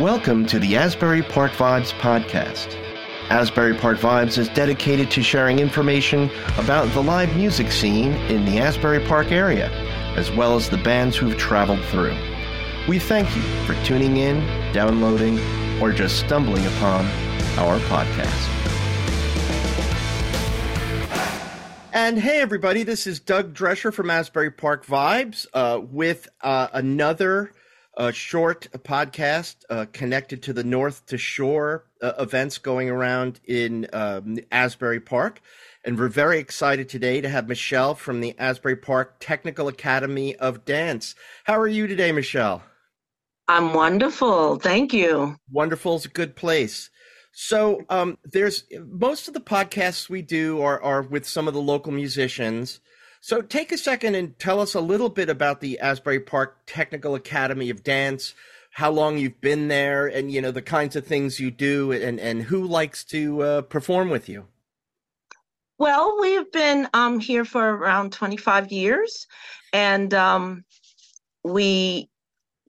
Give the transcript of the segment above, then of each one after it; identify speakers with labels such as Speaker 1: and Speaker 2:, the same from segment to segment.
Speaker 1: Welcome to the Asbury Park Vibes podcast. Asbury Park Vibes is dedicated to sharing information about the live music scene in the Asbury Park area, as well as the bands who've traveled through. We thank you for tuning in, downloading, or just stumbling upon our podcast. And hey, everybody, this is Doug Drescher from Asbury Park Vibes uh, with uh, another uh, short podcast uh, connected to the North2Shore uh, events going around in um, Asbury Park. And we're very excited today to have Michelle from the Asbury Park Technical Academy of Dance. How are you today, Michelle?
Speaker 2: I'm wonderful. Thank you.
Speaker 1: Wonderful is a good place. So um, there's most of the podcasts we do are, are with some of the local musicians. So take a second and tell us a little bit about the Asbury Park Technical Academy of Dance, how long you've been there, and you know the kinds of things you do, and and who likes to uh, perform with you.
Speaker 2: Well, we've been um, here for around 25 years, and um, we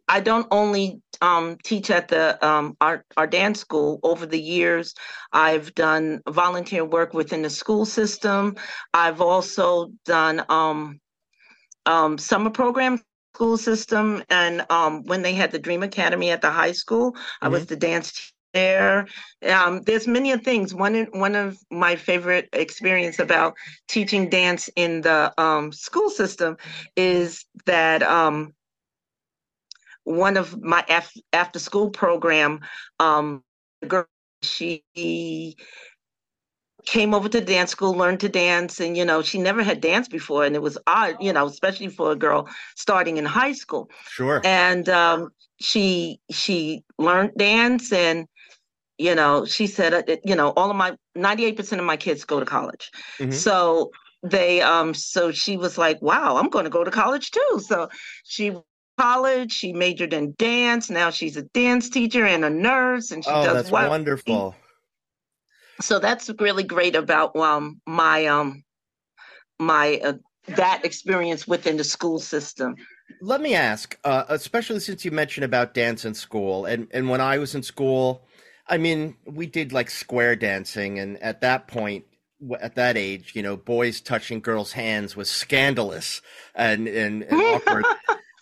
Speaker 2: I don't only um, teach at the um, our our dance school. Over the years, I've done volunteer work within the school system. I've also done um, um summer program school system, and um, when they had the Dream Academy at the high school, mm-hmm. I was mm-hmm. the dance there. Um, there's many things. One one of my favorite experience about teaching dance in the um, school system is that um, one of my af- after school program um girl she came over to dance school learned to dance and you know she never had danced before and it was odd you know especially for a girl starting in high school.
Speaker 1: Sure.
Speaker 2: And um she she learned dance and you know she said uh, you know all of my 98% of my kids go to college. Mm-hmm. so they um so she was like wow i'm going to go to college too. So she college. She majored in dance. Now she's a dance teacher and a nurse, and she
Speaker 1: oh,
Speaker 2: does
Speaker 1: that's wonderful.
Speaker 2: So that's really great about um my um my uh, that experience within the school system.
Speaker 1: Let me ask, uh, especially since you mentioned about dance in school, and and when I was in school, I mean, we did like square dancing, and at that point, at that age, you know, boys touching girls' hands was scandalous and and, and awkward.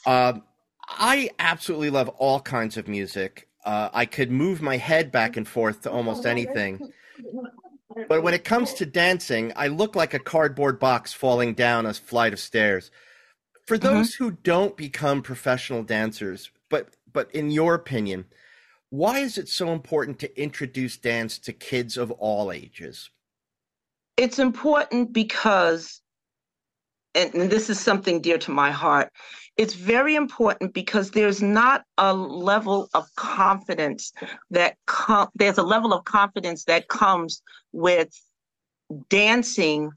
Speaker 1: Um, I absolutely love all kinds of music. Uh, I could move my head back and forth to almost anything. But when it comes to dancing, I look like a cardboard box falling down a flight of stairs. For uh-huh. those mm-hmm. who don't become professional dancers, but but in your opinion, why is it so important to introduce dance to kids of all ages?
Speaker 2: It's important because and this is something dear to my heart it's very important because there's not a level of confidence that com- there's a level of confidence that comes with dancing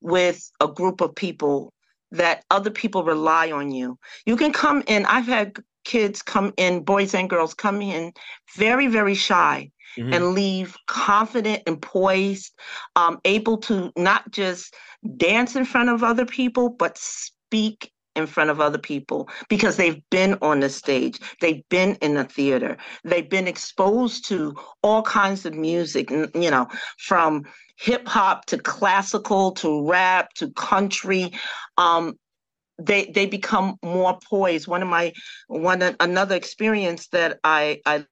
Speaker 2: with a group of people that other people rely on you. You can come in, I've had kids come in, boys and girls come in very, very shy. Mm-hmm. And leave confident and poised, um, able to not just dance in front of other people, but speak in front of other people because they've been on the stage, they've been in the theater, they've been exposed to all kinds of music, you know, from hip hop to classical to rap to country. Um, they they become more poised. One of my one another experience that I I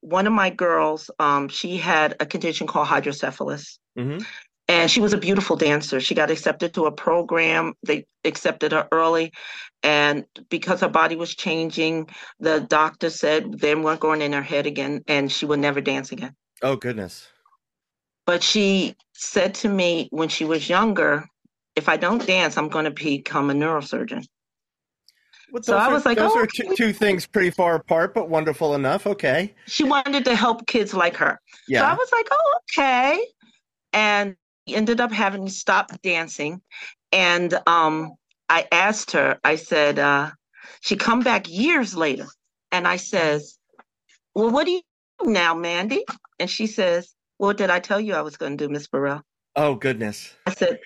Speaker 2: one of my girls um, she had a condition called hydrocephalus. Mm-hmm and she was a beautiful dancer. She got accepted to a program. They accepted her early, and because her body was changing, the doctor said they weren't going in her head again, and she would never dance again.
Speaker 1: Oh goodness!
Speaker 2: But she said to me when she was younger, "If I don't dance, I'm going to become a neurosurgeon."
Speaker 1: Well, so I was like, those oh, are two, two, things pretty far apart, but wonderful enough. Okay.
Speaker 2: She wanted to help kids like her. Yeah. So I was like, oh, okay. And ended up having to stop dancing. And um, I asked her, I said, uh, she come back years later. And I says, well, what do you do now, Mandy? And she says, well, did I tell you I was going to do, Miss Burrell?
Speaker 1: Oh, goodness.
Speaker 2: I said,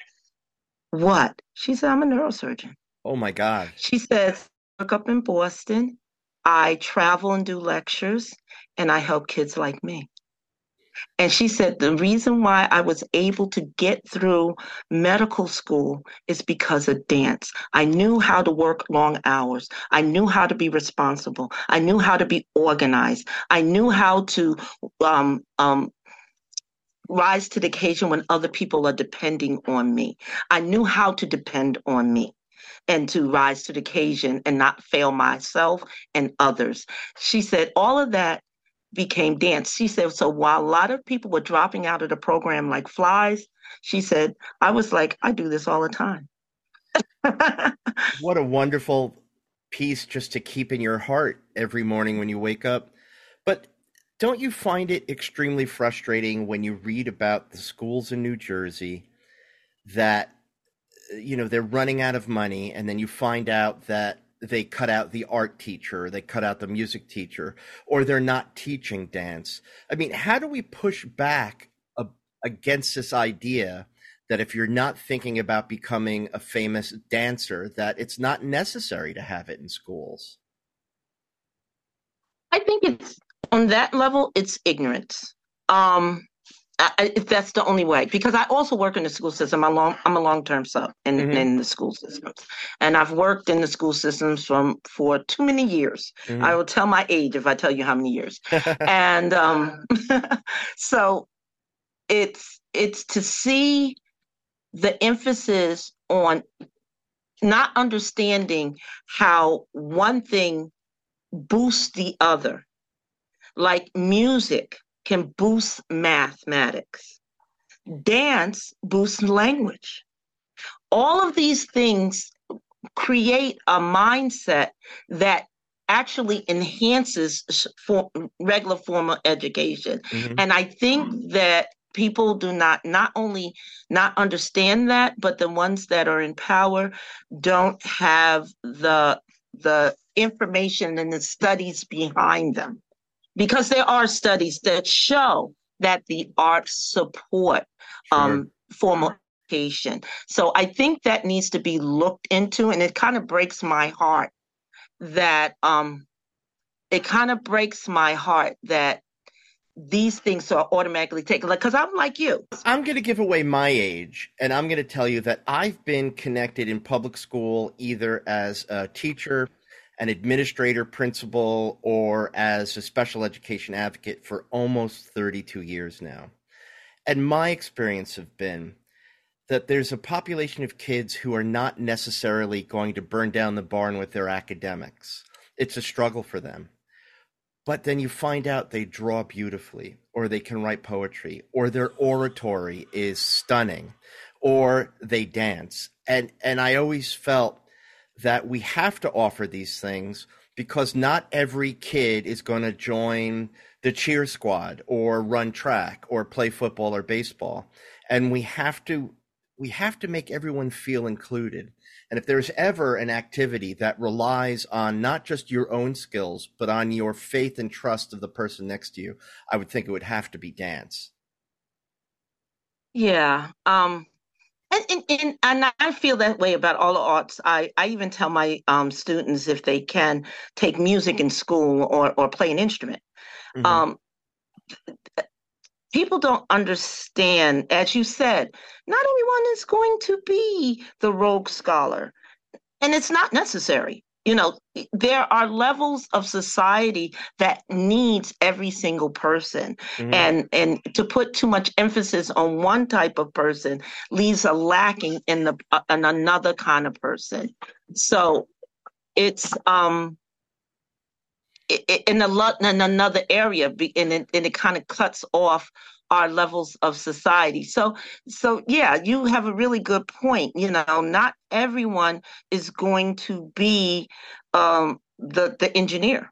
Speaker 2: what? She said, I'm a neurosurgeon.
Speaker 1: Oh, my God.
Speaker 2: She says, I work up in Boston I travel and do lectures, and I help kids like me. And she said the reason why I was able to get through medical school is because of dance. I knew how to work long hours. I knew how to be responsible. I knew how to be organized. I knew how to um, um, rise to the occasion when other people are depending on me. I knew how to depend on me and to rise to the occasion and not fail myself and others. She said all of that became dance. She said, so while a lot of people were dropping out of the program like flies, she said, I was like, I do this all the time.
Speaker 1: what a wonderful piece just to keep in your heart every morning when you wake up. But don't you find it extremely frustrating when you read about the schools in New Jersey that you know they're running out of money and then you find out that they cut out the art teacher, they cut out the music teacher, or they're not teaching dance. I mean, how do we push back a, against this idea that if you're not thinking about becoming a famous dancer, that it's not necessary to have it in schools?
Speaker 2: I think it's on that level, it's ignorance. Um, I, that's the only way, because I also work in the school system. I'm long, I'm a long term sub in, mm-hmm. in the school systems, and I've worked in the school systems from for too many years. Mm-hmm. I will tell my age if I tell you how many years, and um, so it's it's to see the emphasis on not understanding how one thing boosts the other like music can boost mathematics, dance boosts language. All of these things create a mindset that actually enhances for regular formal education. Mm-hmm. And I think that people do not not only not understand that but the ones that are in power don't have the the information and the studies behind them because there are studies that show that the arts support sure. um, formal education. So I think that needs to be looked into, and it kind of breaks my heart that um, it kind of breaks my heart that these things are automatically taken like because i'm like you
Speaker 1: i'm going to give away my age and i'm going to tell you that i've been connected in public school either as a teacher an administrator, principal, or as a special education advocate for almost 32 years now. And my experience have been that there's a population of kids who are not necessarily going to burn down the barn with their academics. It's a struggle for them. But then you find out they draw beautifully, or they can write poetry, or their oratory is stunning, or they dance. And and I always felt that we have to offer these things because not every kid is going to join the cheer squad or run track or play football or baseball. And we have to we have to make everyone feel included. And if there's ever an activity that relies on not just your own skills but on your faith and trust of the person next to you i would think it would have to be dance.
Speaker 2: Yeah um and, and, and, and, I feel that way about all the arts. I, I even tell my um, students if they can take music in school or, or play an instrument. Mm-hmm. Um, people don't understand, as you said, not everyone is going to be the Rhodes scholar. And it's not necessary you know there are levels of society that needs every single person mm-hmm. and and to put too much emphasis on one type of person leaves a lacking in the uh, in another kind of person so it's um in a in another area and it, and it kind of cuts off our levels of society. So so yeah, you have a really good point. You know, not everyone is going to be um, the the engineer.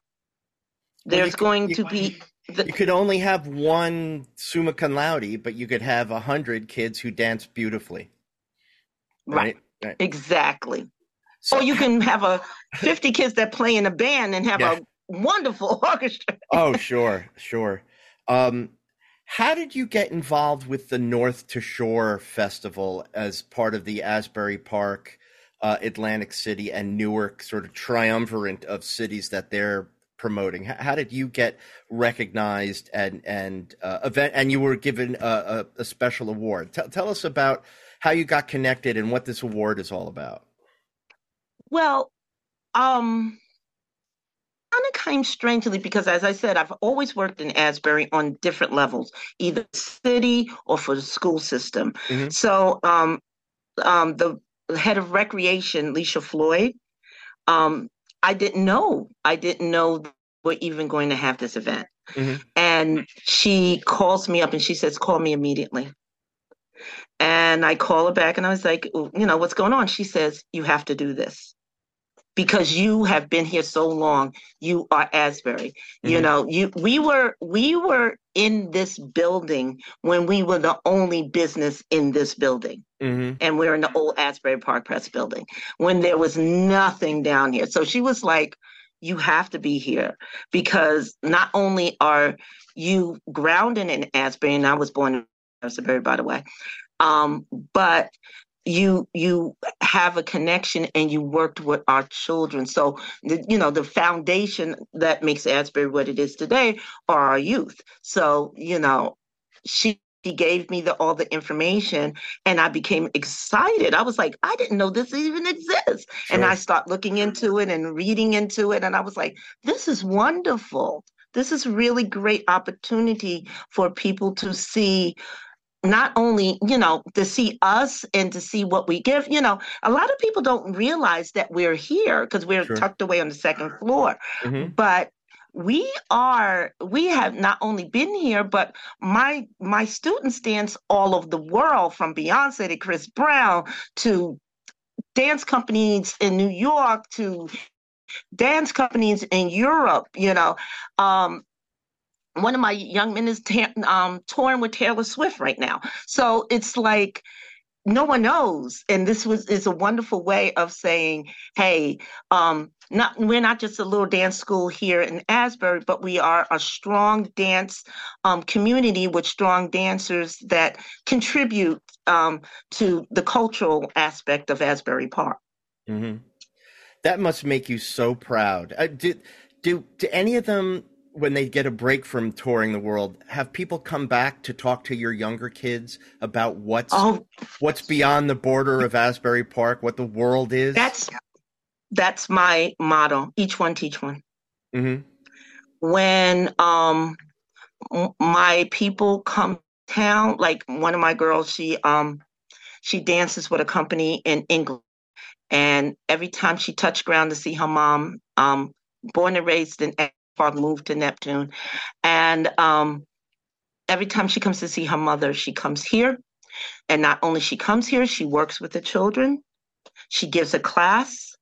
Speaker 2: There's well, going to be
Speaker 1: the, you could only have one summa cum laude, but you could have a hundred kids who dance beautifully.
Speaker 2: Right. right. right. Exactly. So, or you can have a 50 kids that play in a band and have yeah. a wonderful orchestra.
Speaker 1: oh, sure, sure. Um, how did you get involved with the North2Shore Festival as part of the Asbury Park, uh, Atlantic City, and Newark sort of triumvirate of cities that they're promoting? How, how did you get recognized and and uh, event and you were given a, a, a special award? T- tell us about how you got connected and what this award is all about.
Speaker 2: Well, um, kind of came strangely because, as I said, I've always worked in Asbury on different levels, either city or for the school system. Mm-hmm. So, um, um, the head of recreation, Leisha Floyd, um, I didn't know. I didn't know we're even going to have this event. Mm-hmm. And she calls me up and she says, Call me immediately. And I call her back and I was like, You know, what's going on? She says, You have to do this because you have been here so long you are asbury mm-hmm. you know you we were we were in this building when we were the only business in this building mm-hmm. and we're in the old asbury park press building when there was nothing down here so she was like you have to be here because not only are you grounded in asbury and i was born in asbury by the way um, but you you have a connection and you worked with our children. So the, you know the foundation that makes asbury what it is today are our youth. So you know she she gave me the all the information and i became excited. I was like i didn't know this even exists. Sure. and i start looking into it and reading into it and i was like this is wonderful. This is really great opportunity for people to see not only you know to see us and to see what we give you know a lot of people don't realize that we're here because we're sure. tucked away on the second floor mm-hmm. but we are we have not only been here but my my students dance all over the world from beyonce to chris brown to dance companies in new york to dance companies in europe you know um one of my young men is ta- um, touring with Taylor Swift right now. So it's like no one knows, and this was is a wonderful way of saying, "Hey, um, not we're not just a little dance school here in Asbury, but we are a strong dance um, community with strong dancers that contribute um, to the cultural aspect of Asbury Park."
Speaker 1: Mm-hmm. That must make you so proud. Uh, do do any of them when they get a break from touring the world, have people come back to talk to your younger kids about what's oh, what's beyond the border of Asbury Park, what the world is?
Speaker 2: That's that's my motto. Each one teach one. Mm-hmm. When um my people come town, like one of my girls, she um she dances with a company in England, and every time she touched ground to see her mom, um, born and raised in moved to Neptune. And um, every time she comes to see her mother, she comes here. And not only she comes here, she works with the children. She gives a class.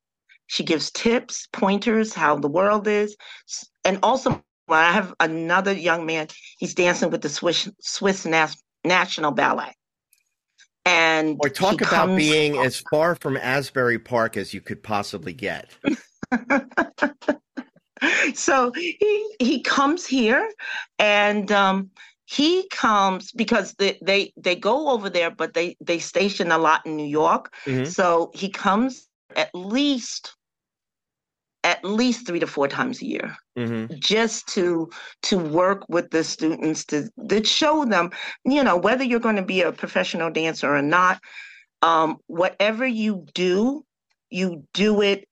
Speaker 2: She gives tips, pointers, how the world is. And also, I have another young man, he's dancing with the Swiss, Swiss Nas- National Ballet. And
Speaker 1: or talk about comes, being as far from Asbury Park as you could possibly get.
Speaker 2: so he he comes here and um, he comes because they, they they go over there but they they station a lot in new york mm-hmm. so he comes at least at least three to four times a year mm-hmm. just to to work with the students to, to show them you know whether you're going to be a professional dancer or not um, whatever you do you do it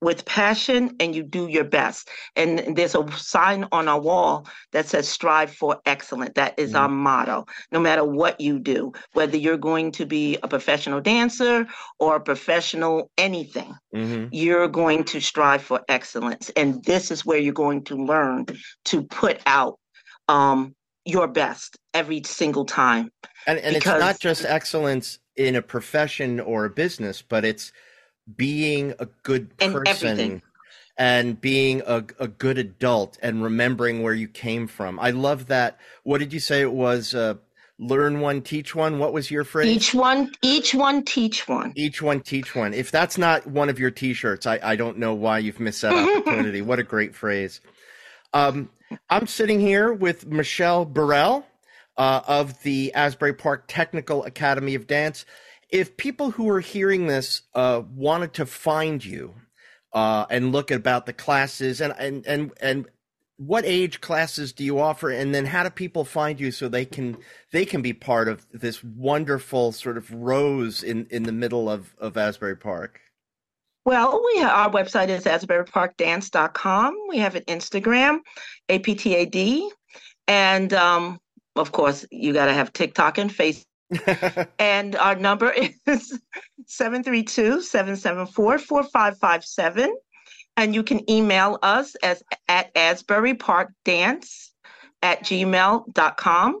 Speaker 2: with passion and you do your best. And there's a sign on our wall that says strive for excellence. That is mm-hmm. our motto. No matter what you do, whether you're going to be a professional dancer or a professional anything, mm-hmm. you're going to strive for excellence. And this is where you're going to learn to put out um, your best every single time.
Speaker 1: And, and because, it's not just excellence in a profession or a business, but it's being a good person and being a, a good adult and remembering where you came from. I love that. What did you say it was? Uh, learn one, teach one. What was your phrase?
Speaker 2: Each one, each one, teach one.
Speaker 1: Each one, teach one. If that's not one of your T-shirts, I, I don't know why you've missed that opportunity. what a great phrase. Um, I'm sitting here with Michelle Burrell uh, of the Asbury Park Technical Academy of Dance if people who are hearing this uh, wanted to find you, uh, and look about the classes and and and and what age classes do you offer and then how do people find you so they can they can be part of this wonderful sort of rose in in the middle of of asbury park?
Speaker 2: Well we our website is asburyparkdance.com we have an instagram aptad and um, of course you got to have tiktok and facebook and our number is 732-774-4557 and you can email us as at Asbury Park Dance at gmail.com.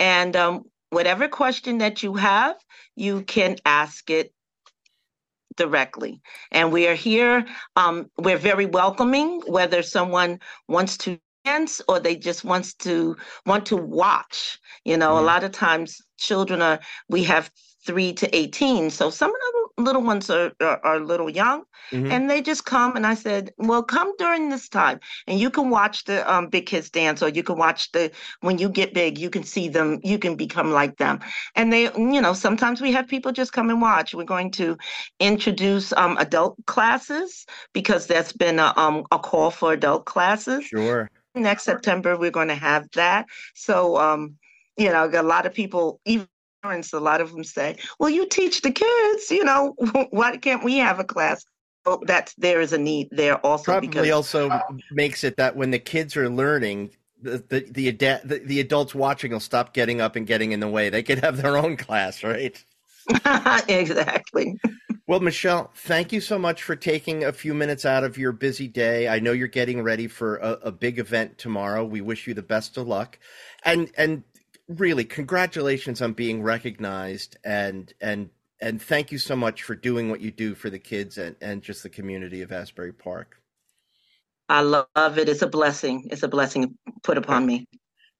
Speaker 2: And um, whatever question that you have, you can ask it directly. And we are here. Um, we're very welcoming, whether someone wants to or they just wants to want to watch. You know, mm-hmm. a lot of times children are we have three to 18. So some of the little ones are, are, are a little young mm-hmm. and they just come. And I said, well, come during this time and you can watch the um, big kids dance or you can watch the, when you get big, you can see them, you can become like them. And they, you know, sometimes we have people just come and watch. We're going to introduce um, adult classes because that's been a, um, a call for adult classes.
Speaker 1: Sure.
Speaker 2: Next September, we're going to have that. So, um, you know, a lot of people, even parents, a lot of them say, well, you teach the kids, you know, why can't we have a class? Well, that's there is a need there also.
Speaker 1: Probably
Speaker 2: because,
Speaker 1: also makes it that when the kids are learning, the the the, the the adults watching will stop getting up and getting in the way. They could have their own class, right?
Speaker 2: exactly.
Speaker 1: Well, Michelle, thank you so much for taking a few minutes out of your busy day. I know you're getting ready for a, a big event tomorrow. We wish you the best of luck, and and really congratulations on being recognized and and and thank you so much for doing what you do for the kids and, and just the community of Asbury Park.
Speaker 2: I love it. It's a blessing. It's a blessing put upon me.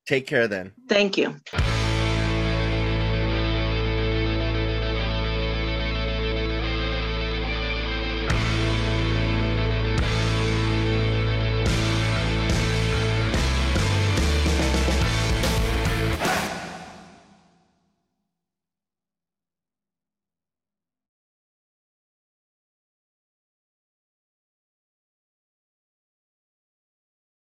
Speaker 1: Take care then.
Speaker 2: Thank you.